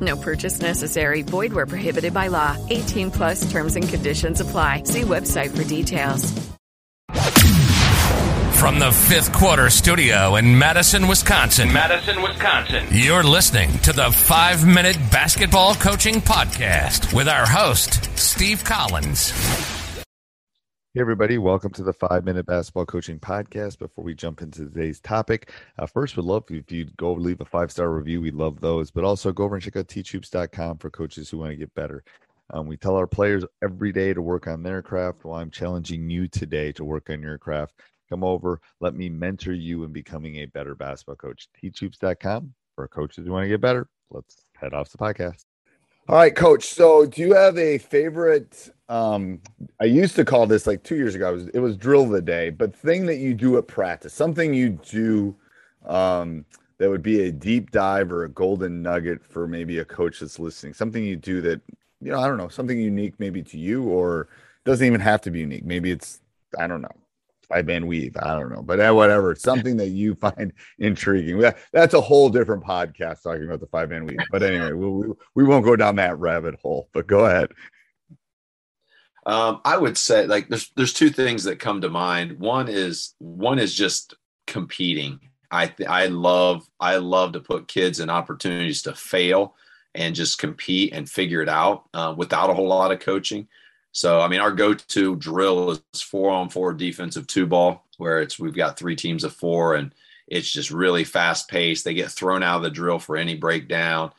No purchase necessary. Void where prohibited by law. 18 plus terms and conditions apply. See website for details. From the fifth quarter studio in Madison, Wisconsin. Madison, Wisconsin. You're listening to the five minute basketball coaching podcast with our host, Steve Collins. Hey, everybody, welcome to the five minute basketball coaching podcast. Before we jump into today's topic, uh, first, we'd love if you'd go leave a five star review. We love those, but also go over and check out teachhoops.com for coaches who want to get better. Um, we tell our players every day to work on their craft. Well, I'm challenging you today to work on your craft. Come over, let me mentor you in becoming a better basketball coach. Teachhoops.com for coaches who want to get better. Let's head off the podcast. All right, coach. So, do you have a favorite? Um, I used to call this like two years ago. It was, it was drill of the day, but thing that you do at practice, something you do um, that would be a deep dive or a golden nugget for maybe a coach that's listening. Something you do that you know, I don't know, something unique maybe to you, or doesn't even have to be unique. Maybe it's I don't know five man weave. I don't know, but uh, whatever. Something that you find intriguing. That's a whole different podcast talking about the five man weave. But anyway, we, we, we won't go down that rabbit hole. But go ahead. Um, I would say like there's there's two things that come to mind. One is one is just competing. I th- I love I love to put kids in opportunities to fail and just compete and figure it out uh, without a whole lot of coaching. So, I mean, our go-to drill is four on four defensive two ball, where it's we've got three teams of four, and it's just really fast paced. They get thrown out of the drill for any breakdown.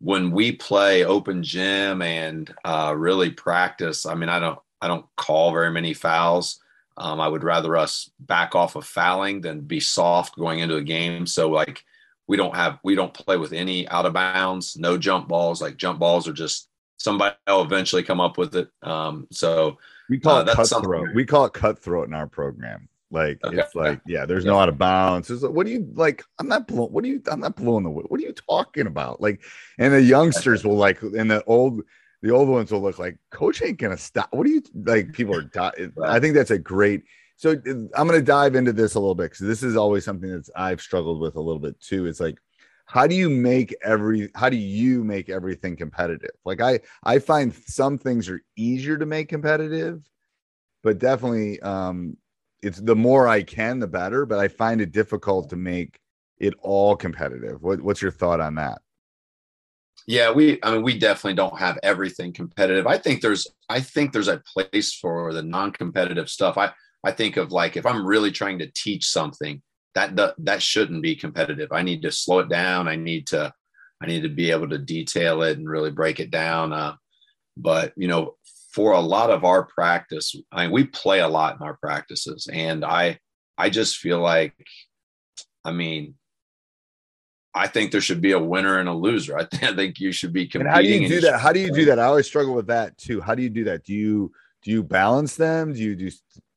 When we play open gym and uh, really practice, I mean, I don't I don't call very many fouls. Um, I would rather us back off of fouling than be soft going into a game. So like we don't have we don't play with any out of bounds, no jump balls. Like jump balls are just somebody will eventually come up with it. Um, so we call uh, it cutthroat. We call it cutthroat in our program. Like okay. it's like, yeah, there's yeah. no out of bounds. It's like, what do you like? I'm not blowing. What do you? I'm not blowing the. What are you talking about? Like, and the youngsters will like, and the old, the old ones will look like, coach ain't gonna stop. What do you like? People are. Di- I think that's a great. So I'm going to dive into this a little bit because this is always something that I've struggled with a little bit too. It's like how do you make every how do you make everything competitive? Like i i find some things are easier to make competitive but definitely um it's the more i can the better but i find it difficult to make it all competitive. What, what's your thought on that? Yeah we i mean we definitely don't have everything competitive. I think there's i think there's a place for the non-competitive stuff. I i think of like if i'm really trying to teach something that that shouldn't be competitive. I need to slow it down. I need to I need to be able to detail it and really break it down. Uh, but you know, for a lot of our practice, I mean, we play a lot in our practices, and I I just feel like, I mean, I think there should be a winner and a loser. I, th- I think you should be competing. And how do you do that? How do you do that? I always struggle with that too. How do you do that? Do you do you balance them? Do you do?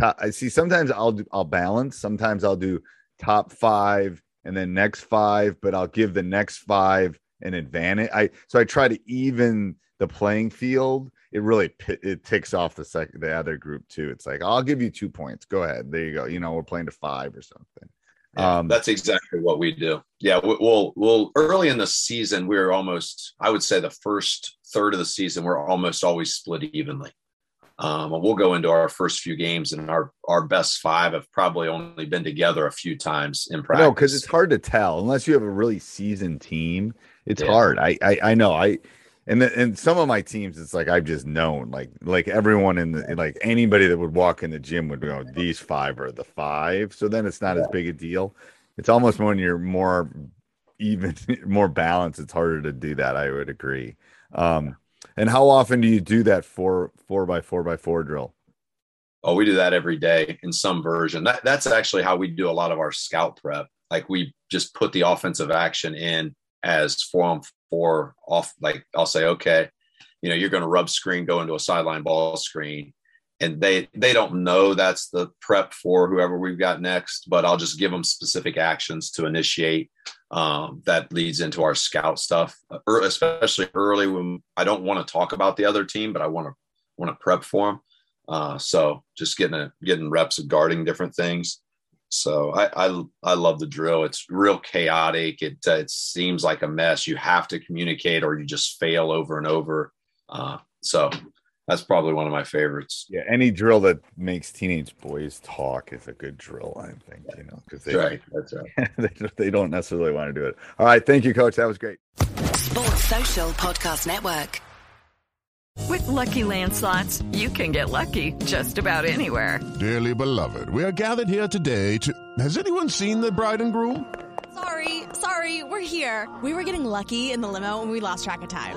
I see. Sometimes I'll do. I'll balance. Sometimes I'll do top five and then next five, but I'll give the next five an advantage. I so I try to even the playing field, it really it ticks off the second the other group too. It's like I'll give you two points. Go ahead. There you go. You know, we're playing to five or something. Yeah, um, that's exactly what we do. Yeah, we'll we'll early in the season we're almost I would say the first third of the season we're almost always split evenly. Um, we'll go into our first few games, and our our best five have probably only been together a few times in practice. No, because it's hard to tell unless you have a really seasoned team. It's yeah. hard. I, I I know. I and the, and some of my teams, it's like I've just known, like like everyone in the like anybody that would walk in the gym would go, these five are the five. So then it's not yeah. as big a deal. It's almost when you're more even, more balanced. It's harder to do that. I would agree. Um, and how often do you do that four four by four by four drill? Oh, we do that every day in some version. That that's actually how we do a lot of our scout prep. Like we just put the offensive action in as four on four off. Like I'll say, okay, you know, you're going to rub screen, go into a sideline ball screen, and they they don't know that's the prep for whoever we've got next. But I'll just give them specific actions to initiate um, that leads into our scout stuff, uh, especially early when I don't want to talk about the other team, but I want to want to prep for them. Uh, so just getting a, getting reps of guarding different things. So I, I, I love the drill. It's real chaotic. It uh, it seems like a mess. You have to communicate, or you just fail over and over. Uh, so that's probably one of my favorites. Yeah, any drill that makes teenage boys talk is a good drill. I think you know because they right. Right. they, they don't necessarily want to do it. All right, thank you, coach. That was great. Sports Social Podcast Network. With Lucky Land slots, you can get lucky just about anywhere. Dearly beloved, we are gathered here today to. Has anyone seen the bride and groom? Sorry, sorry, we're here. We were getting lucky in the limo, and we lost track of time.